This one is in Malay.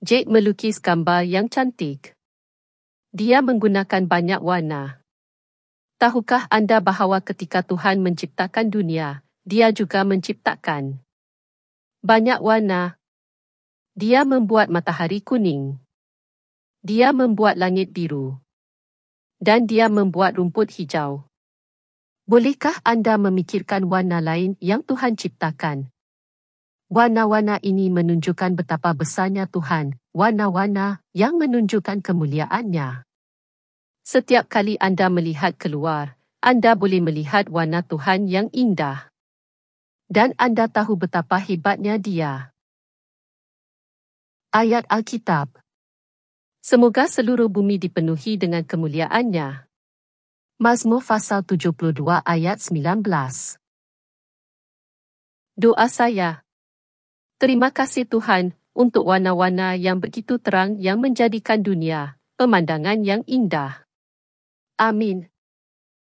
Jake melukis gambar yang cantik. Dia menggunakan banyak warna. Tahukah anda bahawa ketika Tuhan menciptakan dunia, dia juga menciptakan banyak warna. Dia membuat matahari kuning. Dia membuat langit biru. Dan dia membuat rumput hijau. Bolehkah anda memikirkan warna lain yang Tuhan ciptakan? Warna-warna ini menunjukkan betapa besarnya Tuhan, warna-warna yang menunjukkan kemuliaannya. Setiap kali anda melihat keluar, anda boleh melihat warna Tuhan yang indah. Dan anda tahu betapa hebatnya dia. Ayat Alkitab Semoga seluruh bumi dipenuhi dengan kemuliaannya. Mazmur pasal 72 ayat 19 Doa saya Terima kasih Tuhan untuk warna-warna yang begitu terang yang menjadikan dunia pemandangan yang indah. Amin.